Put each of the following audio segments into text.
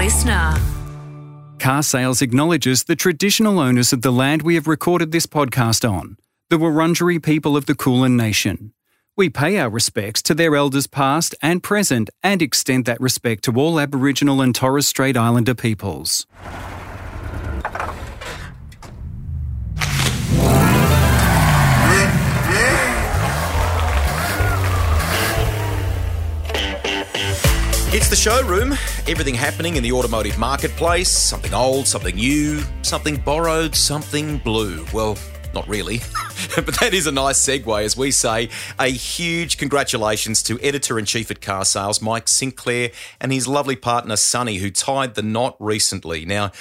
listener. Car Sales acknowledges the traditional owners of the land we have recorded this podcast on, the Wurundjeri people of the Kulin Nation. We pay our respects to their elders past and present and extend that respect to all Aboriginal and Torres Strait Islander peoples. It's the showroom. Everything happening in the automotive marketplace. Something old, something new, something borrowed, something blue. Well, not really. but that is a nice segue as we say a huge congratulations to editor in chief at Car Sales, Mike Sinclair, and his lovely partner, Sonny, who tied the knot recently. Now,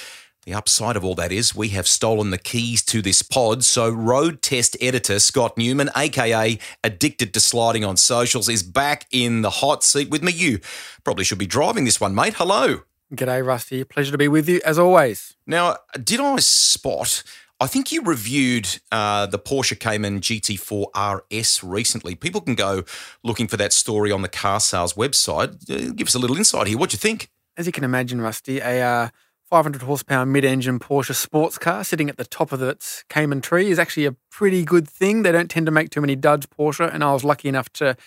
the upside of all that is we have stolen the keys to this pod, so road test editor Scott Newman, aka Addicted to Sliding on Socials, is back in the hot seat with me. You probably should be driving this one, mate. Hello. G'day, Rusty. Pleasure to be with you as always. Now, did I spot? I think you reviewed uh, the Porsche Cayman GT4 RS recently. People can go looking for that story on the car sales website. Uh, give us a little insight here. What do you think? As you can imagine, Rusty, a uh, 500 horsepower mid-engine Porsche sports car sitting at the top of its Cayman tree is actually a pretty good thing. They don't tend to make too many duds, Porsche, and I was lucky enough to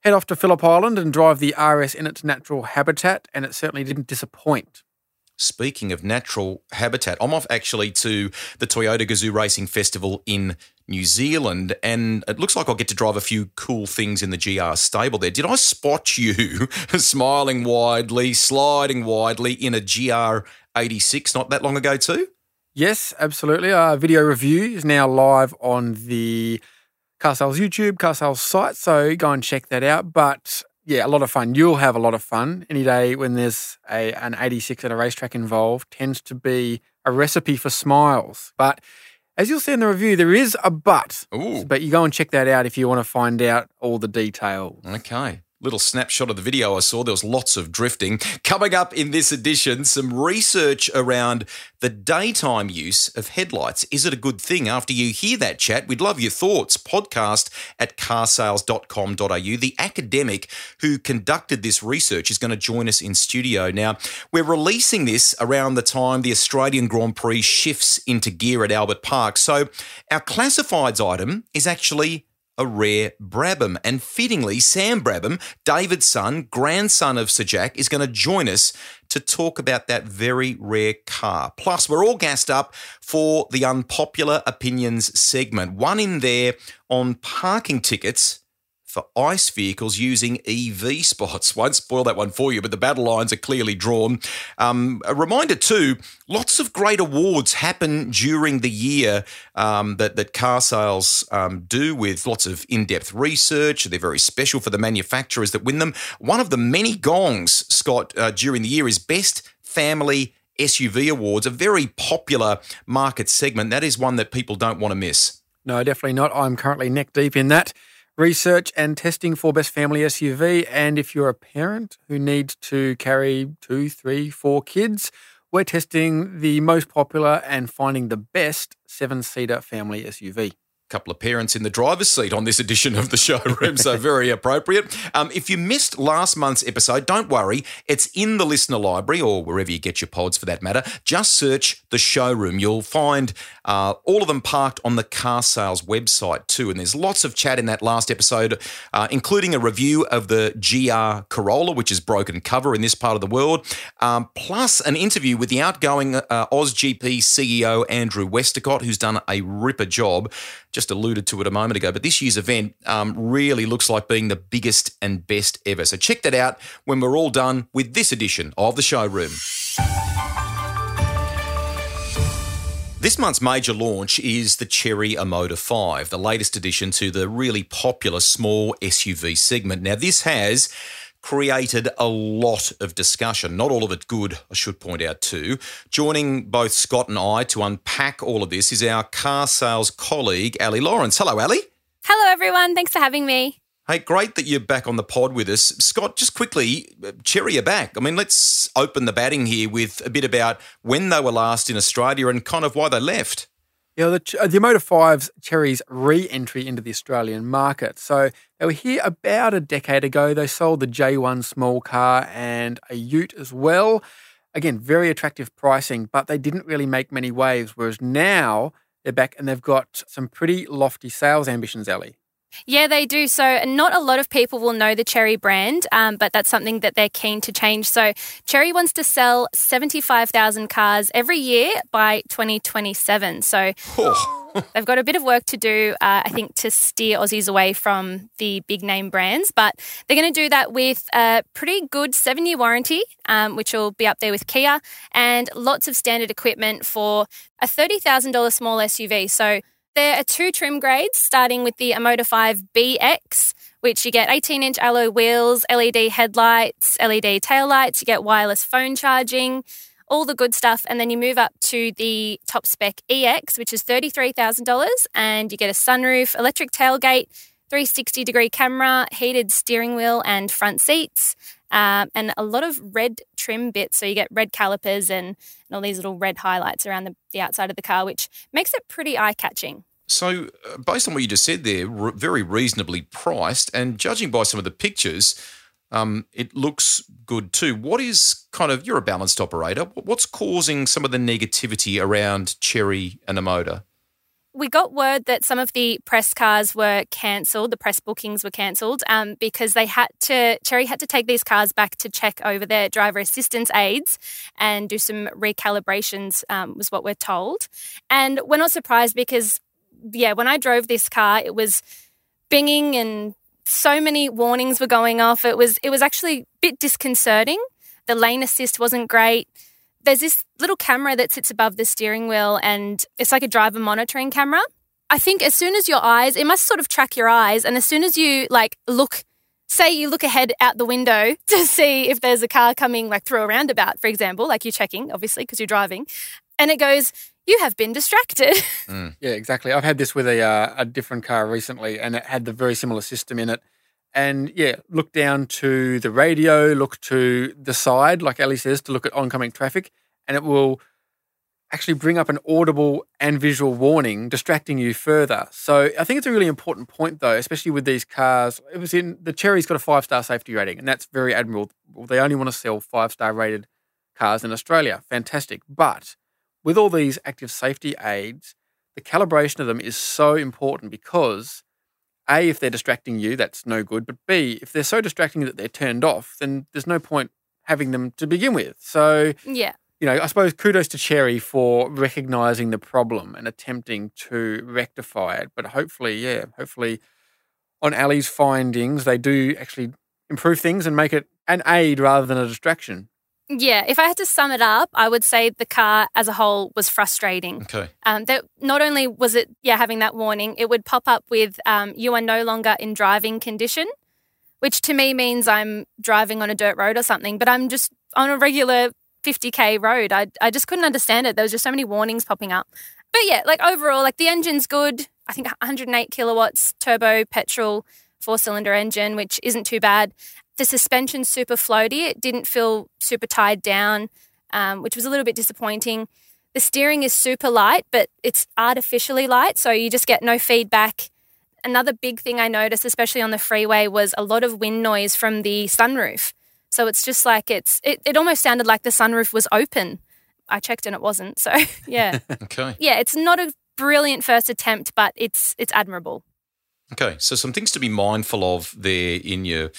head off to Phillip Island and drive the RS in its natural habitat, and it certainly didn't disappoint. Speaking of natural habitat, I'm off actually to the Toyota Gazoo Racing Festival in New Zealand, and it looks like I'll get to drive a few cool things in the GR stable there. Did I spot you smiling widely, sliding widely in a GR 86 not that long ago, too? Yes, absolutely. Our video review is now live on the Car Sales YouTube, Car Sales site, so go and check that out. But yeah, a lot of fun. You'll have a lot of fun. Any day when there's a an 86 at a racetrack involved tends to be a recipe for smiles. But as you'll see in the review, there is a but. Ooh. But you go and check that out if you want to find out all the details. Okay little snapshot of the video I saw, there was lots of drifting. Coming up in this edition, some research around the daytime use of headlights. Is it a good thing? After you hear that chat, we'd love your thoughts. Podcast at carsales.com.au. The academic who conducted this research is going to join us in studio. Now, we're releasing this around the time the Australian Grand Prix shifts into gear at Albert Park. So, our classifieds item is actually a rare Brabham. And fittingly, Sam Brabham, David's son, grandson of Sir Jack, is going to join us to talk about that very rare car. Plus, we're all gassed up for the unpopular opinions segment. One in there on parking tickets for ICE vehicles using EV spots. Won't spoil that one for you, but the battle lines are clearly drawn. Um, a reminder too: lots of great awards happen during the year um, that that car sales um, do, with lots of in-depth research. They're very special for the manufacturers that win them. One of the many gongs, Scott, uh, during the year is Best Family SUV Awards, a very popular market segment. That is one that people don't want to miss. No, definitely not. I'm currently neck deep in that research and testing for best family SUV. And if you're a parent who needs to carry two, three, four kids, we're testing the most popular and finding the best seven seater family SUV couple of parents in the driver's seat on this edition of the showroom, so very appropriate. Um, if you missed last month's episode, don't worry, it's in the listener library or wherever you get your pods for that matter. Just search the showroom. You'll find uh, all of them parked on the car sales website too. And there's lots of chat in that last episode, uh, including a review of the GR Corolla, which is broken cover in this part of the world, um, plus an interview with the outgoing uh, AusGP CEO Andrew Westacott, who's done a ripper job just alluded to it a moment ago. But this year's event um, really looks like being the biggest and best ever. So check that out when we're all done with this edition of the showroom. This month's major launch is the Chery Omoda 5, the latest addition to the really popular small SUV segment. Now, this has created a lot of discussion, not all of it good, I should point out too. Joining both Scott and I to unpack all of this is our car sales colleague, Ali Lawrence. Hello, Ali. Hello, everyone. Thanks for having me. Hey, great that you're back on the pod with us. Scott, just quickly, Chery are back. I mean, let's open the batting here with a bit about when they were last in Australia and kind of why they left. Yeah, the, uh, the Omoda 5's Chery's re entry into the Australian market. So they were here about a decade ago. They sold the J1 small car and a ute as well. again, very attractive pricing, but they didn't really make many waves. Whereas now they're back and they've got some pretty lofty sales ambitions, Ellie. Yeah, they do. So, not a lot of people will know the Chery brand, um, but that's something that they're keen to change. So, Chery wants to sell 75,000 cars every year by 2027. So, Oh, they've got a bit of work to do, uh, I think, to steer Aussies away from the big name brands. But they're going to do that with a pretty good seven year warranty, um, which will be up there with Kia, and lots of standard equipment for a $30,000 small SUV. So, there are two trim grades, starting with the Omoda 5 BX, which you get 18 inch alloy wheels, LED headlights, LED taillights, you get wireless phone charging, all the good stuff. And then you move up to the top spec EX, which is $33,000, and you get a sunroof, electric tailgate, 360 degree camera, heated steering wheel, and front seats. Um, and a lot of red trim bits. So you get red calipers and, and all these little red highlights around the, the outside of the car, which makes it pretty eye catching. So, uh, based on what you just said there, very reasonably priced, and judging by some of the pictures, um, it looks good too. What is kind of, you're a balanced operator, what's causing some of the negativity around Chery and Omoda? we got word that some of the press cars were cancelled, the press bookings were cancelled um, because they had to, Chery had to take these cars back to check over their driver assistance aids and do some recalibrations, um, was what we're told. And we're not surprised because, yeah, when I drove this car, it was binging and so many warnings were going off. It was, it was actually a bit disconcerting. The lane assist wasn't great there's this little camera that sits above the steering wheel and it's like a driver monitoring camera. I think as soon as your eyes, it must sort of track your eyes. And as soon as you like look, say you look ahead out the window to see if there's a car coming like through a roundabout, for example, like you're checking, obviously, because you're driving, and it goes, you have been distracted. Yeah, exactly. I've had this with a uh, a different car recently, and it had the very similar system in it. And yeah, look down to the radio, look to the side, like Ellie says, to look at oncoming traffic, and it will actually bring up an audible and visual warning, distracting you further. So I think it's a really important point, though, especially with these cars. It was in the Chery's got a five star safety rating, and that's very admirable. They only want to sell five star rated cars in Australia. Fantastic. But with all these active safety aids, the calibration of them is so important because A, if they're distracting you, that's no good. But B, if they're so distracting that they're turned off, then there's no point having them to begin with. So, yeah. you know, I suppose kudos to Chery for recognizing the problem and attempting to rectify it. But hopefully, yeah, hopefully on Ali's findings, they do actually improve things and make it an aid rather than a distraction. Yeah, if I had to sum it up, I would say the car as a whole was frustrating. Okay. Um, that not only was it yeah having that warning, it would pop up with um, you are no longer in driving condition, which to me means I'm driving on a dirt road or something, but I'm just on a regular 50k road. I I just couldn't understand it. There was just so many warnings popping up. But yeah, like overall, like the engine's good. I think 108 kilowatts, turbo, petrol, four cylinder engine, which isn't too bad. The suspension's super floaty. It didn't feel super tied down, um, which was a little bit disappointing. The steering is super light, but it's artificially light, so you just get no feedback. Another big thing I noticed, especially on the freeway, was a lot of wind noise from the sunroof. So it's just like it's it, it almost sounded like the sunroof was open. I checked and it wasn't. So yeah. Okay. yeah, it's not a brilliant first attempt, but it's it's admirable. Okay. So, some things to be mindful of there in your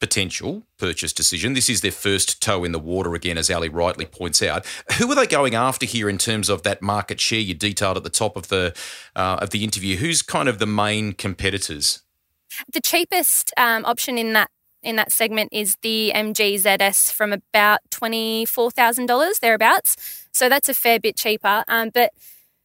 potential purchase decision. This is their first toe in the water again, as Ali rightly points out. Who are they going after here in terms of that market share you detailed at the top of the uh, of the interview? Who's kind of the main competitors? The cheapest um, option in that in that segment is the MG ZS from about twenty four thousand dollars thereabouts. So that's a fair bit cheaper. Um, but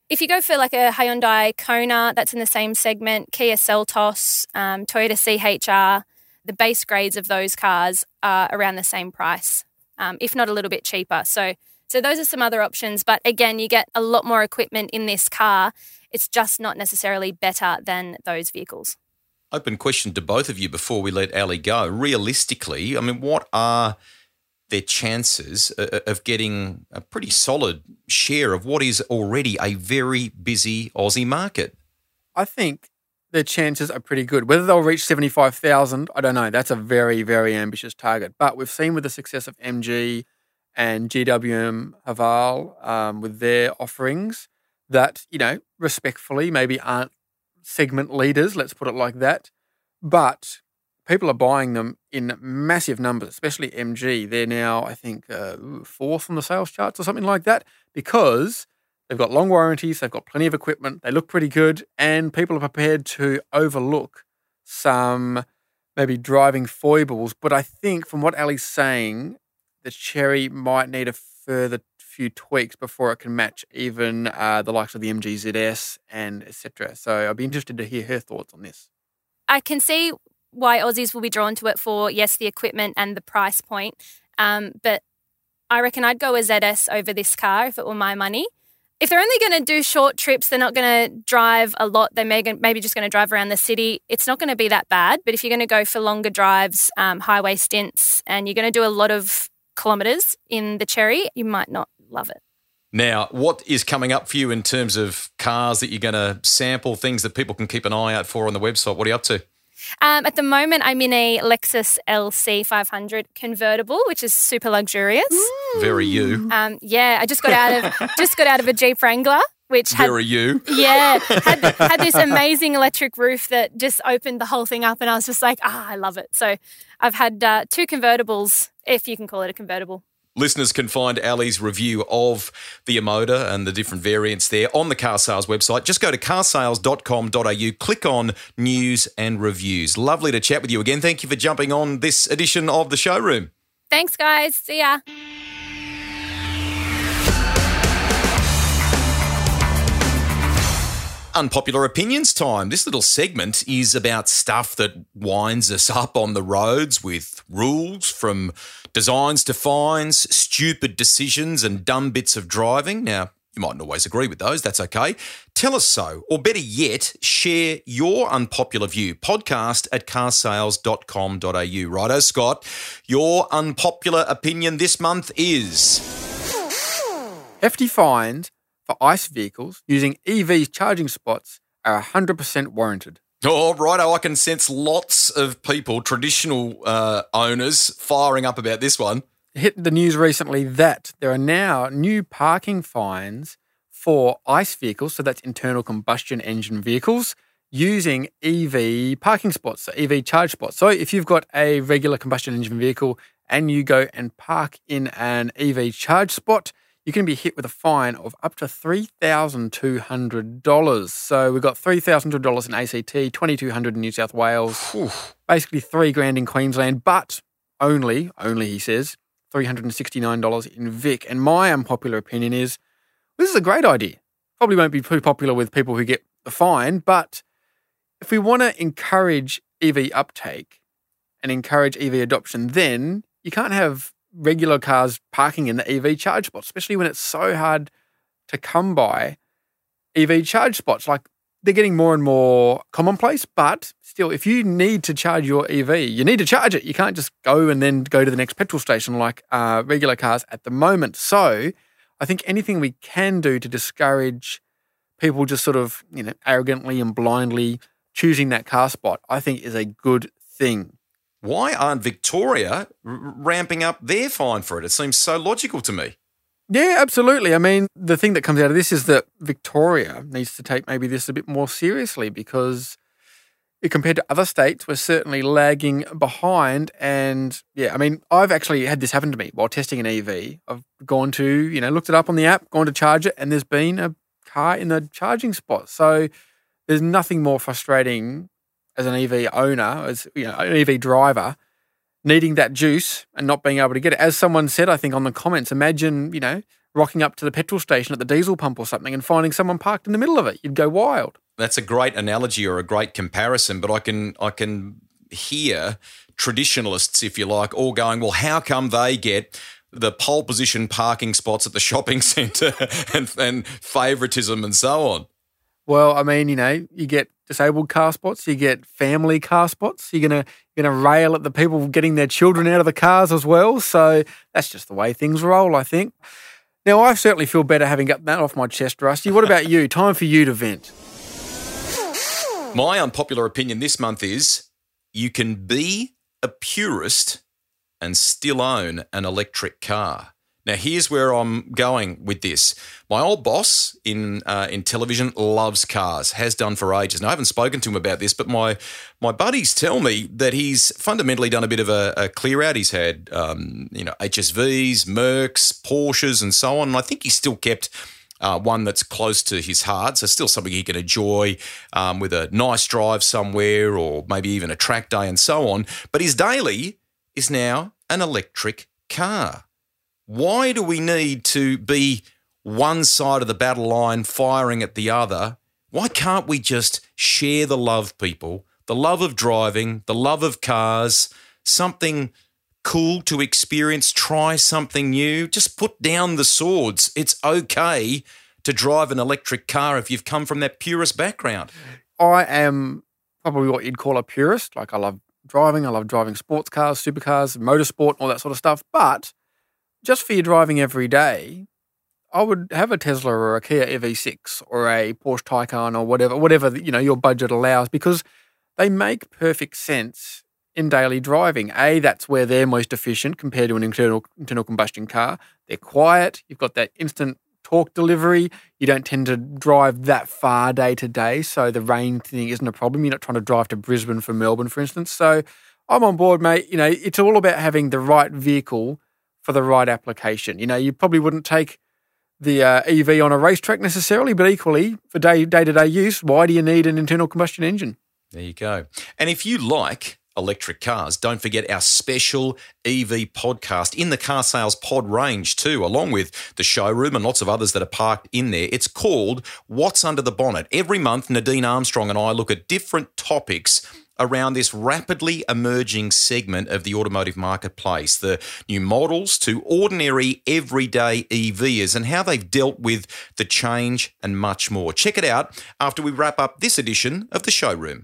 if you go for like a Hyundai Kona, that's in the same segment. Kia Seltos, um, Toyota CHR, the base grades of those cars are around the same price, um, if not a little bit cheaper. So, so those are some other options. But again, you get a lot more equipment in this car. It's just not necessarily better than those vehicles. Open question to both of you before we let Ali go. Realistically, I mean, what are their chances of getting a pretty solid share of what is already a very busy Aussie market? I think their chances are pretty good. Whether they'll reach 75,000, I don't know. That's a very, very ambitious target. But we've seen with the success of MG and GWM Haval um, with their offerings that, you know, respectfully maybe aren't segment leaders, let's put it like that. But people are buying them in massive numbers, especially MG. They're now, I think, uh, fourth on the sales charts or something like that because they've got long warranties, they've got plenty of equipment, they look pretty good, and people are prepared to overlook some maybe driving foibles. But I think from what Ali's saying, the Chery might need a further few tweaks before it can match even uh, the likes of the MGZS and etc. So I'd be interested to hear her thoughts on this. I can see why Aussies will be drawn to it for yes, the equipment and the price point. Um, but I reckon I'd go a ZS over this car if it were my money. If they're only going to do short trips, they're not going to drive a lot. They may maybe just going to drive around the city. It's not going to be that bad. But if you're going to go for longer drives, um, highway stints, and you're going to do a lot of kilometres in the Chery, you might not love it. Now, what is coming up for you in terms of cars that you're going to sample, things that people can keep an eye out for on the website? What are you up to? Um, at the moment, I'm in a Lexus LC 500 convertible, which is super luxurious. Ooh. Very you. Um, yeah, I just got out of just got out of a Jeep Wrangler, which had, very you. Yeah, had, had this amazing electric roof that just opened the whole thing up, and I was just like, ah, I love it. So I've had uh, two convertibles, if you can call it a convertible. Listeners can find Ali's review of the Omoda and the different variants there on the car sales website. Just go to carsales.com.au, click on news and reviews. Lovely to chat with you again. Thank you for jumping on this edition of the showroom. Thanks, guys. See ya. Unpopular opinions time. This little segment is about stuff that winds us up on the roads with rules from designs to fines, stupid decisions, and dumb bits of driving. Now, you mightn't always agree with those. That's okay. Tell us so, or better yet, share your unpopular view. Podcast at carsales.com.au. Righto, Scott, your unpopular opinion this month is. Hefty fines for ICE vehicles using EV charging spots are 100% warranted. Oh, righto. I can sense lots of people, traditional uh, owners, firing up about this one. Hit the news recently that there are now new parking fines for ICE vehicles, so that's internal combustion engine vehicles, using EV parking spots, so EV charge spots. So if you've got a regular combustion engine vehicle and you go and park in an EV charge spot, you can be hit with a fine of up to $3,200. So we've got $3,200 in ACT, $2,200 in New South Wales, basically three grand in Queensland, but only, only he says, $369 in Vic. And my unpopular opinion is this is a great idea. Probably won't be too popular with people who get the fine, but if we want to encourage EV uptake and encourage EV adoption, then you can't have regular cars parking in the EV charge spots, especially when it's so hard to come by EV charge spots. Like they're getting more and more commonplace, but still, if you need to charge your EV, you need to charge it. You can't just go and then go to the next petrol station like uh, regular cars at the moment. So I think anything we can do to discourage people just sort of, you know, arrogantly and blindly choosing that car spot, I think is a good thing why aren't Victoria r- ramping up their fine for it? It seems so logical to me. Yeah, absolutely. I mean, the thing that comes out of this is that Victoria needs to take maybe this a bit more seriously because eh, compared to other states, we're certainly lagging behind. And yeah, I mean, I've actually had this happen to me while testing an EV. I've gone to, you know, looked it up on the app, gone to charge it, and there's been a car in the charging spot. So there's nothing more frustrating as an EV owner, as you know, an EV driver, needing that juice and not being able to get it. As someone said, I think on the comments, imagine you know rocking up to the petrol station at the diesel pump or something and finding someone parked in the middle of it. You'd go wild. That's a great analogy or a great comparison, but I can I can hear traditionalists, if you like, all going, well, how come they get the pole position parking spots at the shopping centre and, and favouritism and so on? Well, I mean, you know, you get disabled car spots, you get family car spots. You're gonna you're gonna rail at the people getting their children out of the cars as well. So that's just the way things roll, I think. Now, I certainly feel better having got that off my chest, Rusty. What about you? Time for you to vent. My unpopular opinion this month is you can be a purist and still own an electric car. Now, here's where I'm going with this. My old boss in uh, in television loves cars, has done for ages. Now, I haven't spoken to him about this, but my my buddies tell me that he's fundamentally done a bit of a, a clear out. He's had um, you know HSVs, Mercs, Porsches, and so on. And I think he's still kept. Uh, one that's close to his heart, so still something he can enjoy um, with a nice drive somewhere, or maybe even a track day and so on. But his daily is now an electric car. Why do we need to be one side of the battle line firing at the other? Why can't we just share the love, people? The love of driving, the love of cars, something cool to experience, try something new. Just put down the swords. It's okay to drive an electric car if you've come from that purist background. I am probably what you'd call a purist. Like I love driving, I love driving sports cars, supercars, motorsport, all that sort of stuff. But just for your driving every day, I would have a Tesla or a Kia EV6 or a Porsche Taycan or whatever, whatever you know your budget allows, because they make perfect sense in daily driving. A, that's where they're most efficient compared to an internal internal combustion car. They're quiet. You've got that instant torque delivery. You don't tend to drive that far day to day, so the range thing isn't a problem. You're not trying to drive to Brisbane from Melbourne, for instance. So I'm on board, mate. You know, it's all about having the right vehicle for the right application. You know, you probably wouldn't take the uh, EV on a racetrack necessarily, but equally for day day to day use, why do you need an internal combustion engine? There you go. And if you like electric cars, don't forget our special EV podcast in the car sales pod range too, along with the showroom and lots of others that are parked in there. It's called What's Under the Bonnet. Every month, Nadine Armstrong and I look at different topics around this rapidly emerging segment of the automotive marketplace the new models to ordinary everyday EVs and how they've dealt with the change and much more. Check it out after we wrap up this edition of the showroom.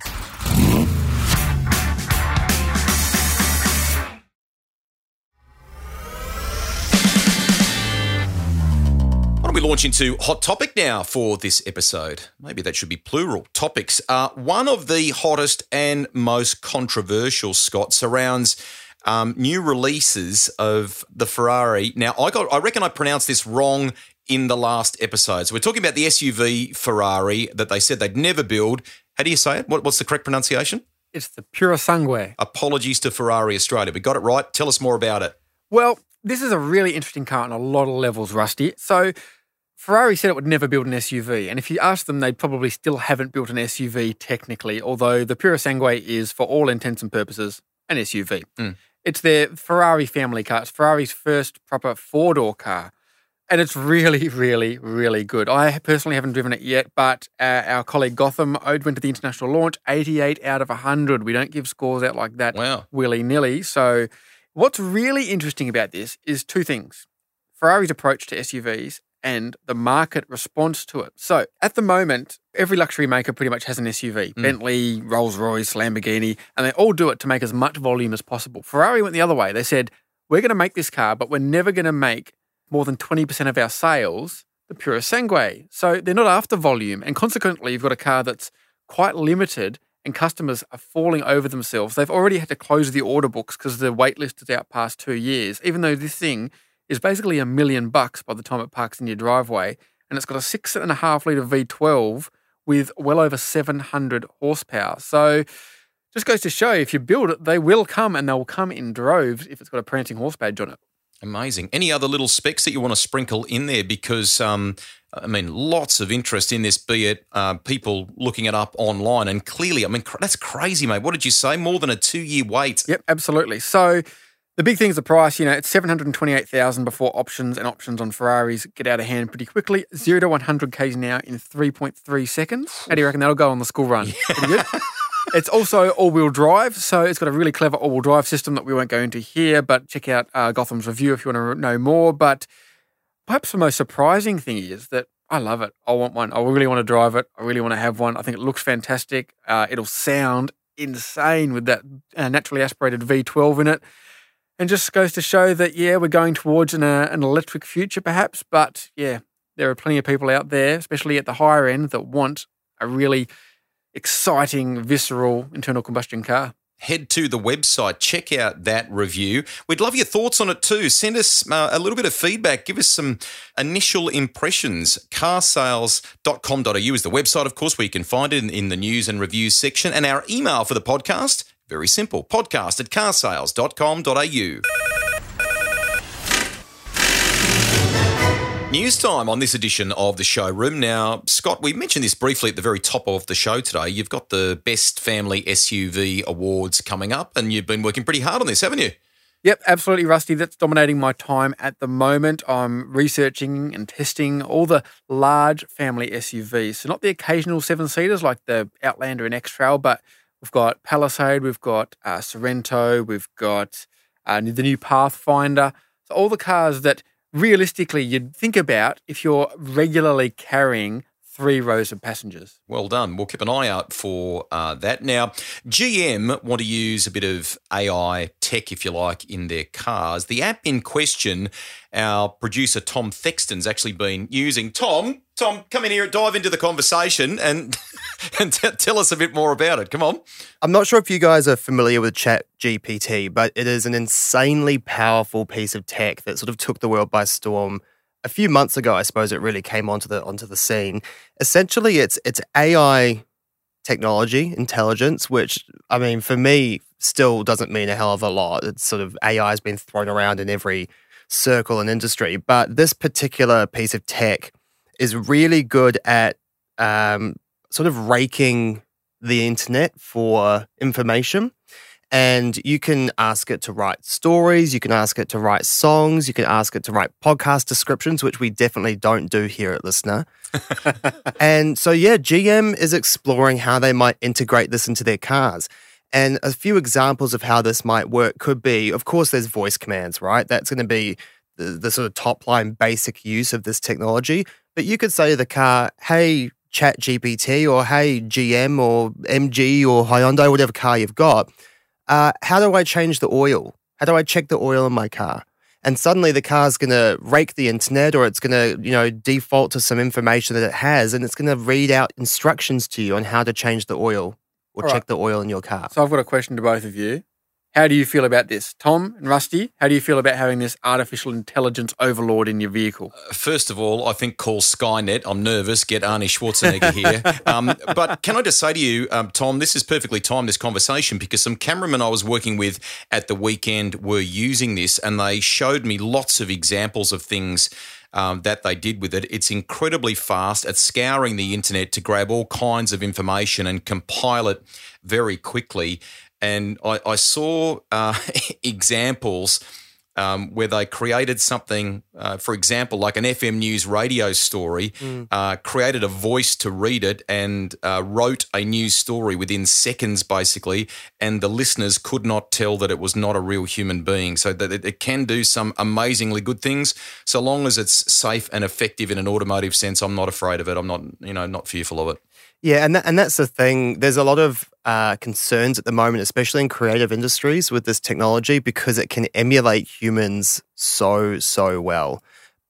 We launch into hot topic now for this episode. Maybe that should be plural topics. Uh, one of the hottest and most controversial, Scott, surrounds um, new releases of the Ferrari. Now, I got, I reckon I pronounced this wrong in the last episode. So we're talking about the SUV Ferrari that they said they'd never build. How do you say it? What, what's the correct pronunciation? It's the Purosangue. Apologies to Ferrari Australia. We got it right. Tell us more about it. Well, this is a really interesting car on a lot of levels, Rusty. So Ferrari said it would never build an SUV, and if you ask them, they probably still haven't built an SUV technically, although the Purosangue is, for all intents and purposes, an SUV. Mm. It's their Ferrari family car. It's Ferrari's first proper four door car. And it's really, really, really good. I personally haven't driven it yet, but uh, our colleague Gotham Ode went to the international launch, 88 out of 100. We don't give scores out like that wow. willy nilly. So, what's really interesting about this is two things Ferrari's approach to SUVs and the market response to it. So at the moment, every luxury maker pretty much has an SUV mm. Bentley, Rolls Royce, Lamborghini, and they all do it to make as much volume as possible. Ferrari went the other way. They said, we're going to make this car, but we're never going to make more than 20% of our sales the Purosangue. So they're not after volume. And consequently, you've got a car that's quite limited and customers are falling over themselves. They've already had to close the order books because the wait list is out past two years, even though this thing is basically a million bucks by the time it parks in your driveway. And it's got a six and a half litre V12 with well over 700 horsepower. So just goes to show if you build it, they will come and they'll come in droves if it's got a prancing horse badge on it. Amazing. Any other little specs that you want to sprinkle in there? Because, um, I mean, lots of interest in this, be it uh, people looking it up online. And clearly, I mean, cr- that's crazy, mate. What did you say? More than a two year wait. Yep, absolutely. So, the big thing is the price. You know, it's seven hundred twenty-eight thousand before options, and options on Ferraris get out of hand pretty quickly. Zero to one hundred k's now in three point three seconds. How do you reckon that'll go on the school run? Pretty good. It's also all-wheel drive, so it's got a really clever all-wheel drive system that we won't go into here. But check out uh, Gotham's review if you want to know more. But perhaps the most surprising thing is that I love it. I want one. I really want to drive it. I really want to have one. I think it looks fantastic. Uh, it'll sound insane with that uh, naturally aspirated V12 in it. And just goes to show that, yeah, we're going towards an, uh, an electric future perhaps, but yeah, there are plenty of people out there, especially at the higher end, that want a really exciting, visceral internal combustion car. head to the website, check out that review. We'd love your thoughts on it too. Send us uh, a little bit of feedback. Give us some initial impressions. Carsales.com.au is the website, of course, where you can find it in, in the news and reviews section. And our email for the podcast, very simple podcast at carsales.com.au. News time on this edition of the showroom. Now, Scott, we mentioned this briefly at the very top of the show today. You've got the Best Family SUV Awards coming up, and you've been working pretty hard on this, haven't you? Yep, absolutely, Rusty. That's dominating my time at the moment. I'm researching and testing all the large family SUVs. So, not the occasional seven seaters like the Outlander and X Trail, but we've got Palisade, we've got uh, Sorento, we've got uh, the new Pathfinder. So, all the cars that realistically you'd think about if you're regularly carrying three rows of passengers. Well done. We'll keep an eye out for uh, that. Now, GM want to use a bit of AI tech, if you like, in their cars. The app in question, our producer Tom Thexton's actually been using. Tom, Tom, come in here, dive into the conversation, and and t- tell us a bit more about it. Come on. I'm not sure if you guys are familiar with Chat GPT, but it is an insanely powerful piece of tech that sort of took the world by storm a few months ago, I suppose it really came onto the onto the scene. Essentially, it's it's AI technology, intelligence, which I mean, for me, still doesn't mean a hell of a lot. It's sort of AI has been thrown around in every circle and industry, but this particular piece of tech is really good at um, sort of raking the internet for information and you can ask it to write stories, you can ask it to write songs, you can ask it to write podcast descriptions, which we definitely don't do here at Listener. and so, yeah, GM is exploring how they might integrate this into their cars. And a few examples of how this might work could be, of course, there's voice commands, right? That's going to be the, the sort of top line basic use of this technology. But you could say to the car, hey, Chat GPT, or hey, GM, or MG, or Hyundai, whatever car you've got uh, how do I change the oil? How do I check the oil in my car? And suddenly the car's going to rake the internet or it's going to, you know, default to some information that it has and it's going to read out instructions to you on how to change the oil or All check right. the oil in your car. So I've got a question to both of you. How do you feel about this? Tom and Rusty, how do you feel about having this artificial intelligence overlord in your vehicle? Uh, first of all, I think call Skynet. I'm nervous. Get Arnie Schwarzenegger here. um, but can I just say to you, um, Tom, this is perfectly timed, this conversation, because some cameramen I was working with at the weekend were using this and they showed me lots of examples of things um, that they did with it. It's incredibly fast at scouring the internet to grab all kinds of information and compile it very quickly and I, I saw uh, examples um, where they created something, uh, for example, like an FM news radio story, mm. uh, created a voice to read it and uh, wrote a news story within seconds, basically, and the listeners could not tell that it was not a real human being. So that it, it can do some amazingly good things, so long as it's safe and effective in an automotive sense. I'm not afraid of it. I'm not, you know, not fearful of it. Yeah, and that, and that's the thing. There's a lot of uh, concerns at the moment, especially in creative industries, with this technology because it can emulate humans so so well.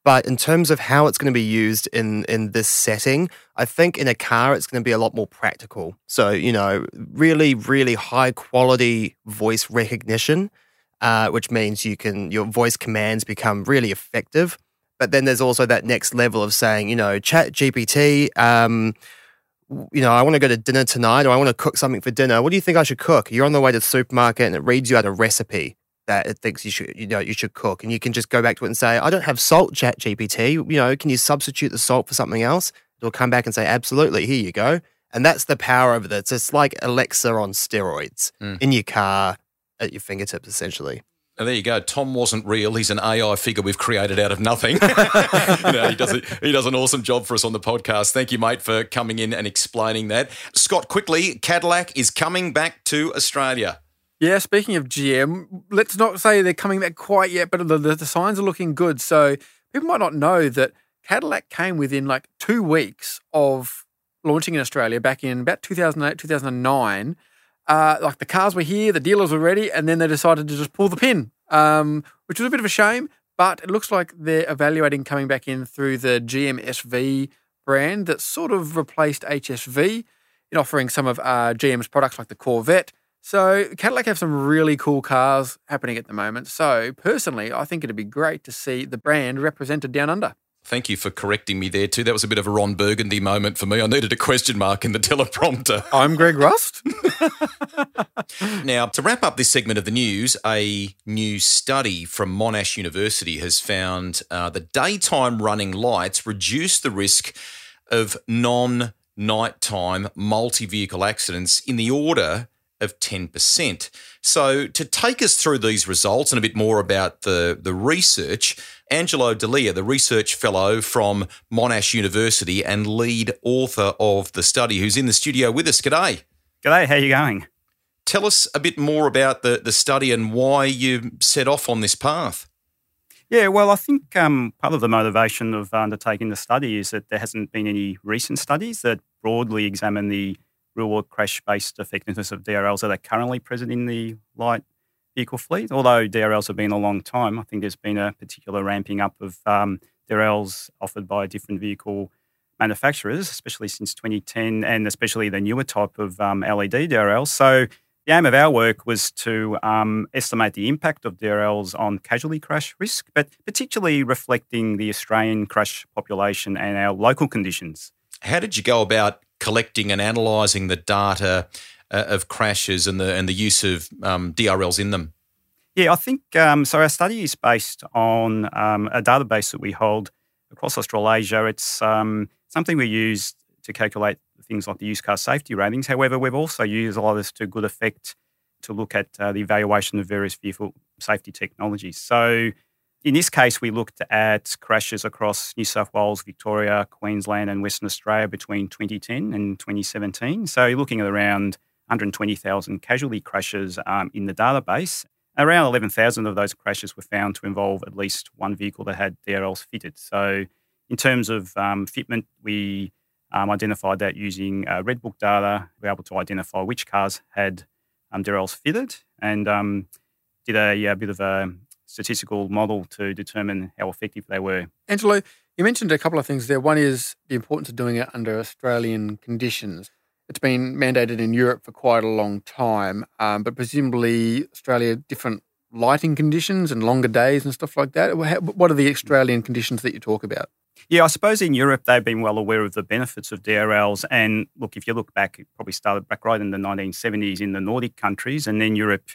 But in terms of how it's going to be used in in this setting, I think in a car it's going to be a lot more practical. So you know, really really high quality voice recognition, uh, which means you can your voice commands become really effective. But then there's also that next level of saying, you know, Chat GPT. Um, you know, I want to go to dinner tonight or I want to cook something for dinner. What do you think I should cook? You're on the way to the supermarket and it reads you out a recipe that it thinks you should, you know, you should cook. And you can just go back to it and say, I don't have salt, chat GPT. You know, can you substitute the salt for something else? It'll come back and say, absolutely, here you go. And that's the power of it. It's like Alexa on steroids mm. in your car at your fingertips, essentially. And there you go. Tom wasn't real. He's an AI figure we've created out of nothing. you know, he does a, he does an awesome job for us on the podcast. Thank you, mate, for coming in and explaining that. Scott, quickly, Cadillac is coming back to Australia. Yeah, speaking of GM, let's not say they're coming back quite yet, but the, the, signs are looking good. So people might not know that Cadillac came within like two weeks of launching in Australia back in about 2008, 2009 uh, like the cars were here, the dealers were ready, and then they decided to just pull the pin, um, which was a bit of a shame. But it looks like they're evaluating coming back in through the GMSV brand that sort of replaced HSV in offering some of uh, GM's products like the Corvette, So Cadillac have some really cool cars happening at the moment. So personally, I think it'd be great to see the brand represented down under. Thank you for correcting me there too. That was a bit of a Ron Burgundy moment for me. I needed a question mark in the teleprompter. I'm Greg Rust. now, to wrap up this segment of the news, a new study from Monash University has found uh, the daytime running lights reduce the risk of non nighttime multi vehicle accidents in the order of 10%. So, to take us through these results and a bit more about the, the research, Angelo D'Elia, the research fellow from Monash University and lead author of the study, who's in the studio with us. G'day. G'day, how are you going? Tell us a bit more about the, the study and why you set off on this path. Yeah, well, I think um, part of the motivation of undertaking the study is that there hasn't been any recent studies that broadly examine the real world crash based effectiveness of DRLs that are currently present in the light vehicle fleet. Although DRLs have been a long time, I think there's been a particular ramping up of um, DRLs offered by different vehicle manufacturers, especially since 2010, and especially the newer type of um, LED DRLs. So the aim of our work was to um, estimate the impact of DRLs on casualty crash risk, but particularly reflecting the Australian crash population and our local conditions. How did you go about collecting and analysing the data uh, of crashes and the and the use of um, DRLs in them? Yeah, I think um, so. Our study is based on um, a database that we hold across Australasia. It's um, something we use to calculate things like the used car safety ratings. However, we've also used a lot of this to good effect to look at uh, the evaluation of various vehicle safety technologies. So, in this case, we looked at crashes across New South Wales, Victoria, Queensland, and Western Australia between 2010 and 2017. So, you're looking at around 120,000 casualty crashes um, in the database. Around 11,000 of those crashes were found to involve at least one vehicle that had DRLs fitted. So, in terms of um, fitment, we um, identified that using uh, Redbook data. We were able to identify which cars had um, DRLs fitted and um, did a, a, bit of a statistical model to determine how effective they were. Angelo, you mentioned a couple of things there. One is the importance of doing it under Australian conditions. It's been mandated in Europe for quite a long time, um, but presumably Australia different lighting conditions and longer days and stuff like that. What are the Australian conditions that you talk about? Yeah, I suppose in Europe they've been well aware of the benefits of DRLs. And look, if you look back, it probably started back right in the 1970s in the Nordic countries and then Europe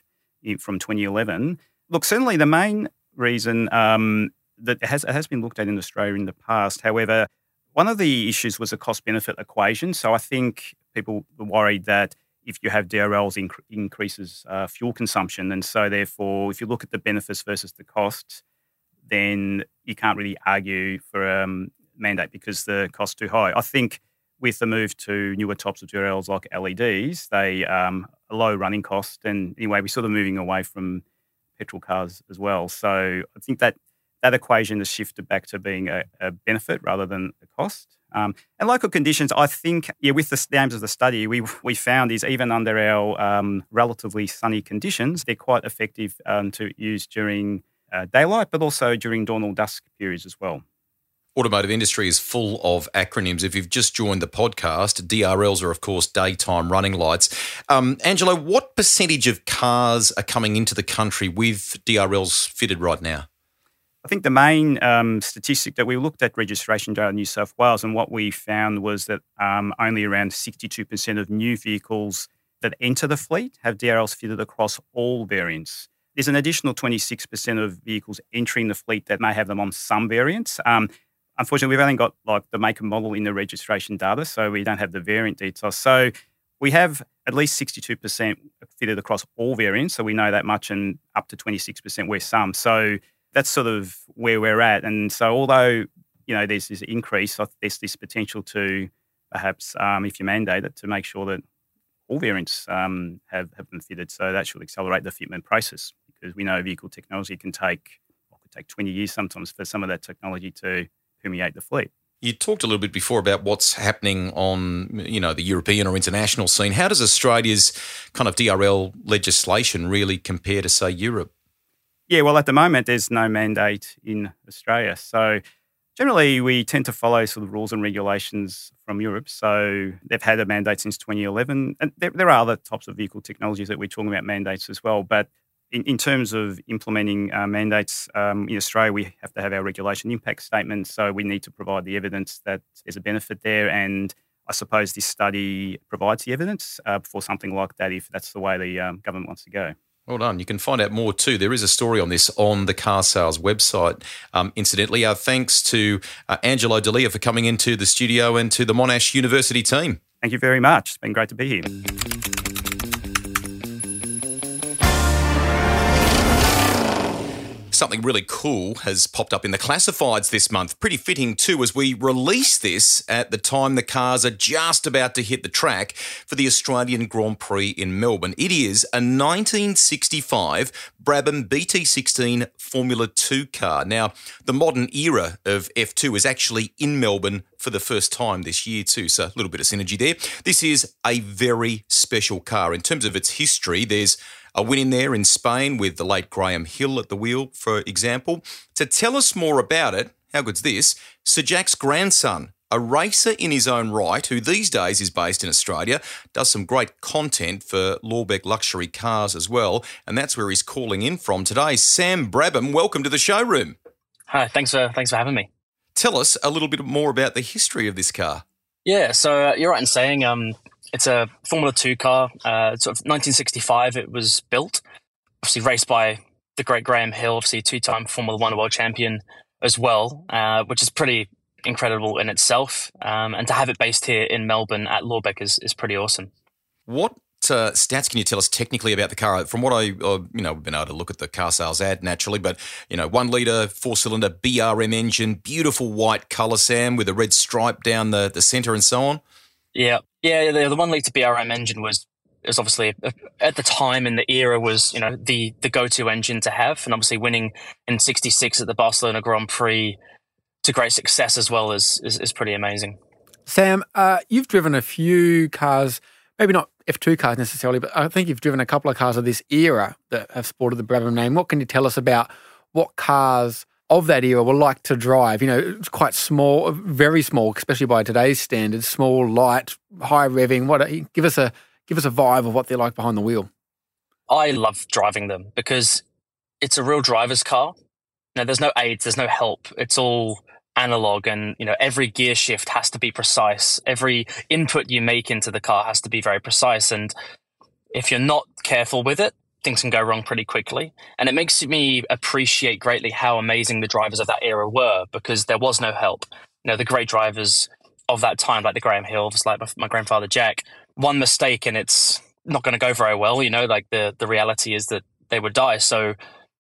from 2011. Look, certainly the main reason um, that has, has been looked at in Australia in the past. However, one of the issues was a cost benefit equation. So I think people were worried that if you have DRLs, inc- increases uh, fuel consumption. And so, therefore, if you look at the benefits versus the costs, then you can't really argue for a um, mandate because the cost's too high. I think with the move to newer types of DRLs like LEDs, they um, low running cost. And anyway, we're sort of moving away from petrol cars as well. So I think that that equation has shifted back to being a, a benefit rather than a cost. Um, and local conditions, I think, yeah, with the aims of the study, we we found is even under our um, relatively sunny conditions, they're quite effective um, to use during uh, daylight, but also during dawn or dusk periods as well. Automotive industry is full of acronyms. If you've just joined the podcast, DRLs are, of course, daytime running lights. Um, Angelo, what percentage of cars are coming into the country with DRLs fitted right now? I think the main um, statistic that we looked at registration data in New South Wales, and what we found was that um, only around 62% of new vehicles that enter the fleet have DRLs fitted across all variants. There's an additional 26% of vehicles entering the fleet that may have them on some variants. Um, unfortunately, we've only got like the make and model in the registration data, so we don't have the variant details. So we have at least 62% fitted across all variants, so we know that much, and up to 26% where some. So that's sort of where we're at. And so, although you know there's this increase, there's this potential to perhaps, um, if you mandate it, to make sure that all variants um, have have been fitted. So that should accelerate the fitment process because we know vehicle technology can take well, could take 20 years sometimes for some of that technology to permeate the fleet. You talked a little bit before about what's happening on, you know, the European or international scene. How does Australia's kind of DRL legislation really compare to, say, Europe? Yeah, well, at the moment, there's no mandate in Australia. So Generally, we tend to follow sort of rules and regulations from Europe. So they've had a mandate since 2011. And there, there are other types of vehicle technologies that we're talking about mandates as well. But in, in terms of implementing uh, mandates um, in Australia, we have to have our regulation impact statement. So we need to provide the evidence that there's a benefit there. And I suppose this study provides the evidence uh, for something like that if that's the way the um, government wants to go. Well done. You can find out more too. There is a story on this on the car sales website. Um, incidentally, uh, thanks to uh, Angelo D'Elia for coming into the studio and to the Monash University team. Thank you very much. It's been great to be here. Something really cool has popped up in the classifieds this month. Pretty fitting too, as we release this at the time the cars are just about to hit the track for the Australian Grand Prix in Melbourne. It is a 1965 Brabham BT16 Formula 2 car. Now, the modern era of F2 is actually in Melbourne for the first time this year, too. So, a little bit of synergy there. This is a very special car. In terms of its history, there's a win in there in Spain with the late Graham Hill at the wheel, for example. To tell us more about it, how good's this? Sir Jack's grandson, a racer in his own right, who these days is based in Australia, does some great content for Lorbek luxury cars as well, and that's where he's calling in from today. Sam Brabham, welcome to the showroom. Hi, thanks for thanks for having me. Tell us a little bit more about the history of this car. Yeah, so uh, you're right in saying um, it's a Formula Two car. Uh, sort of 1965. It was built, obviously raced by the great Graham Hill, obviously two-time Formula One world champion as well, uh, which is pretty incredible in itself. Um, and to have it based here in Melbourne at Lorbek is is pretty awesome. What uh, stats can you tell us technically about the car? From what I, uh, you know, we've been able to look at the car sales ad naturally, but you know, one liter four cylinder BRM engine, beautiful white color, Sam, with a red stripe down the the center and so on. Yeah, yeah. The, the one liter BRM engine was is obviously uh, at the time in the era was you know the the go to engine to have, and obviously winning in '66 at the Barcelona Grand Prix to great success as well is is, is pretty amazing. Sam, uh, you've driven a few cars, maybe not F2 cars necessarily, but I think you've driven a couple of cars of this era that have sported the Brabham name. What can you tell us about what cars of that era were like to drive. You know, it's quite small, very small, especially by today's standards. Small, light, high revving. What? Give us a give us a vibe of what they're like behind the wheel. I love driving them because it's a real driver's car. Know, there's no aids, there's no help. It's all analog, and you know, every gear shift has to be precise. Every input you make into the car has to be very precise, and if you're not careful with it, things can go wrong pretty quickly. And it makes me appreciate greatly how amazing the drivers of that era were because there was no help. You know, the great drivers of that time, like the Graham Hills, like my, my grandfather Jack, one mistake and it's not going to go very well. You know, like the, the reality is that they would die. So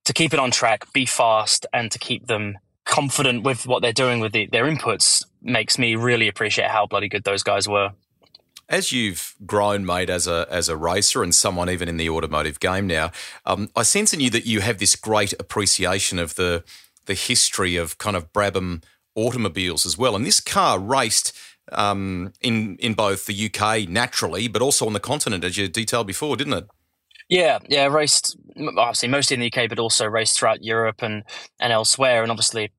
to keep it on track, be fast, and to keep them confident with what they're doing with the, their inputs makes me really appreciate how bloody good those guys were. As you've grown, mate, as a as a racer and someone even in the automotive game now, um, I sense in you that you have this great appreciation of the the history of kind of Brabham automobiles as well. And this car raced um, in in both the UK naturally, but also on the continent, as you detailed before, didn't it? Yeah, yeah, raced obviously mostly in the UK, but also raced throughout Europe and and elsewhere. And obviously,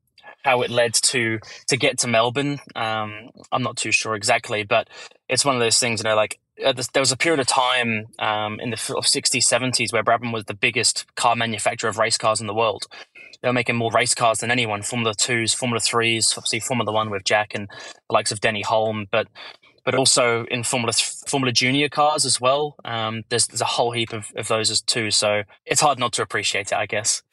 how it led to to get to Melbourne. Um, I'm not too sure exactly, but it's one of those things. You know, like there was a period of time um, in the 60s, 70s where Brabham was the biggest car manufacturer of race cars in the world. They were making more race cars than anyone. Formula Twos, Formula Threes, obviously Formula One with Jack and the likes of Denny Hulme, but but also in Formula Formula Junior cars as well. Um, there's there's a whole heap of, of those as too. So it's hard not to appreciate it, I guess.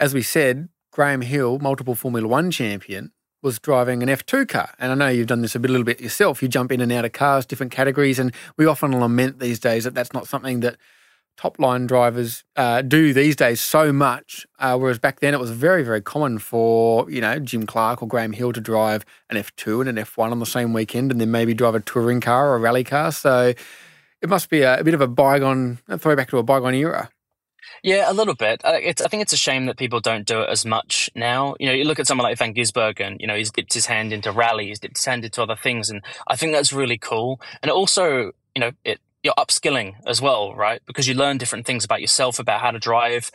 As we said, Graham Hill, multiple Formula One champion, was driving an F2 car. And I know you've done this a, little bit yourself. You jump in and out of cars, different categories. And we often lament these days that that's not something that top line drivers uh, do these days so much. Uh, whereas back then it was very, very common for, you know, Jim Clark or Graham Hill to drive an F2 and an F1 on the same weekend and then maybe drive a touring car or a rally car. So it must be a, a bit of a bygone, a throwback to a bygone era. Yeah, a little bit. I, I think it's a shame that people don't do it as much now. You know, you look at someone like Van Gisbergen, you know, he's dipped his hand into rally, he's dipped his hand into other things. And I think that's really cool. And also, you know, it, you're upskilling as well, right? Because you learn different things about yourself, about how to drive,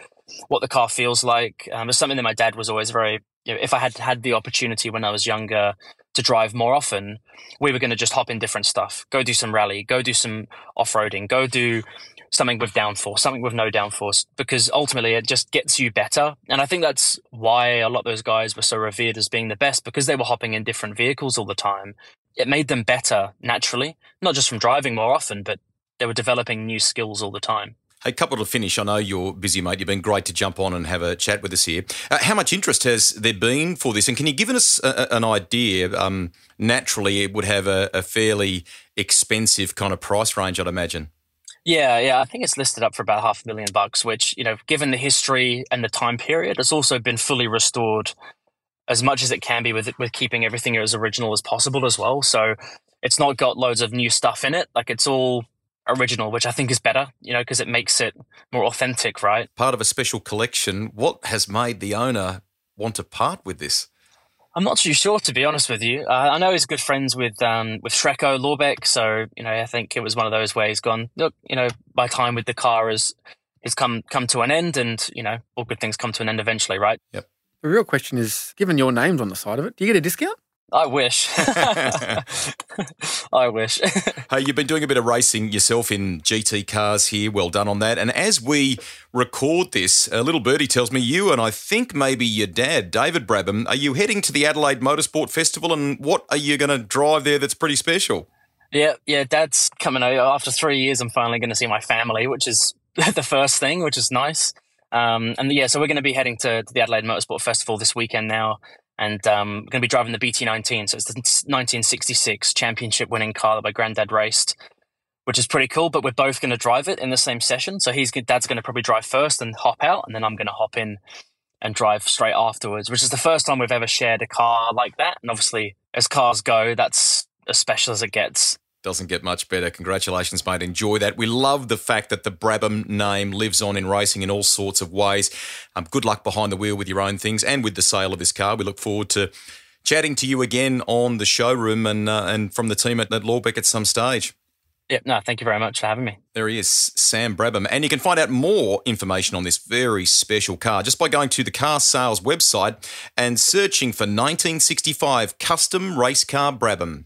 what the car feels like. Um, it's something that my dad was always very you know, if I had had the opportunity when I was younger to drive more often, we were going to just hop in different stuff, go do some rally, go do some off roading, go do something with downforce, something with no downforce, because ultimately it just gets you better. And I think that's why a lot of those guys were so revered as being the best because they were hopping in different vehicles all the time. It made them better naturally, not just from driving more often, but they were developing new skills all the time. A couple to finish. I know you're busy, mate. You've been great to jump on and have a chat with us here. Uh, how much interest has there been for this? And can you give us a, an idea? Um, naturally, it would have a, a fairly expensive kind of price range, I'd imagine. Yeah, yeah. I think it's listed up for about half a million bucks, which, you know, given the history and the time period, it's also been fully restored as much as it can be with with keeping everything as original as possible as well. So it's not got loads of new stuff in it. Like it's all original, which I think is better, you know, because it makes it more authentic, right? Part of a special collection. What has made the owner want to part with this? I'm not too sure, to be honest with you. Uh, I know he's good friends with um, with Srecko Lorbek, so you know I think it was one of those where he's gone. Look, you know, my time with the car has has come come to an end, and you know, all good things come to an end eventually, right? Yep. The real question is, given your name's on the side of it, do you get a discount? I wish. I wish. hey, you've been doing a bit of racing yourself in GT cars here. Well done on that. And as we record this, a little birdie tells me you and I think maybe your dad, David Brabham, are you heading to the Adelaide Motorsport Festival? And what are you going to drive there that's pretty special? Yeah, yeah, Dad's coming over after three years. I'm finally going to see my family, which is the first thing, which is nice. Um, and yeah, so we're going to be heading to, to the Adelaide Motorsport Festival this weekend now and um, going to be driving the BT19. So it's the 1966 championship winning car that my granddad raced, which is pretty cool. But we're both going to drive it in the same session. So he's dad's going to probably drive first and hop out, and then I'm going to hop in and drive straight afterwards, which is the first time we've ever shared a car like that. And obviously, as cars go, that's as special as it gets. Doesn't get much better. Congratulations, mate. Enjoy that. We love the fact that the Brabham name lives on in racing in all sorts of ways. Um, good luck behind the wheel with your own things and with the sale of this car. We look forward to chatting to you again on the showroom and uh, and from the team at, at Lorbek at some stage. Yep. No, thank you very much for having me. There he is, Sam Brabham. And you can find out more information on this very special car just by going to the car sales website and searching for 1965 custom race car Brabham.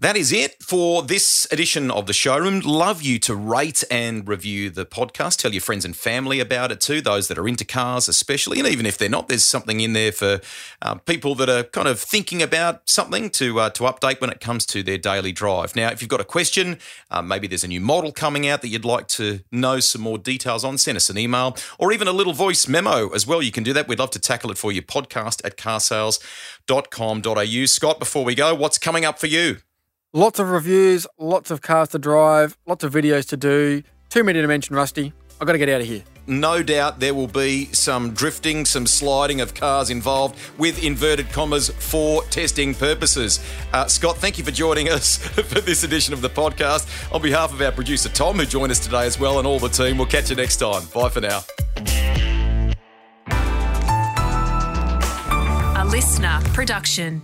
That is it for this edition of the showroom. Love you to rate and review the podcast. Tell your friends and family about it too, those that are into cars, especially. And even if they're not, there's something in there for uh, people that are kind of thinking about something to uh, to update when it comes to their daily drive. Now, if you've got a question, uh, maybe there's a new model coming out that you'd like to know some more details on, send us an email or even a little voice memo as well. You can do that. We'd love to tackle it for you. Podcast at carsales.com.au. Scott, before we go, what's coming up for you? Lots of reviews, lots of cars to drive, lots of videos to do. Too many to mention, Rusty. I've got to get out of here. No doubt there will be some drifting, some sliding of cars involved with inverted commas for testing purposes. Uh, Scott, thank you for joining us for this edition of the podcast. On behalf of our producer Tom, who joined us today as well, and all the team, we'll catch you next time. Bye for now. A listener production.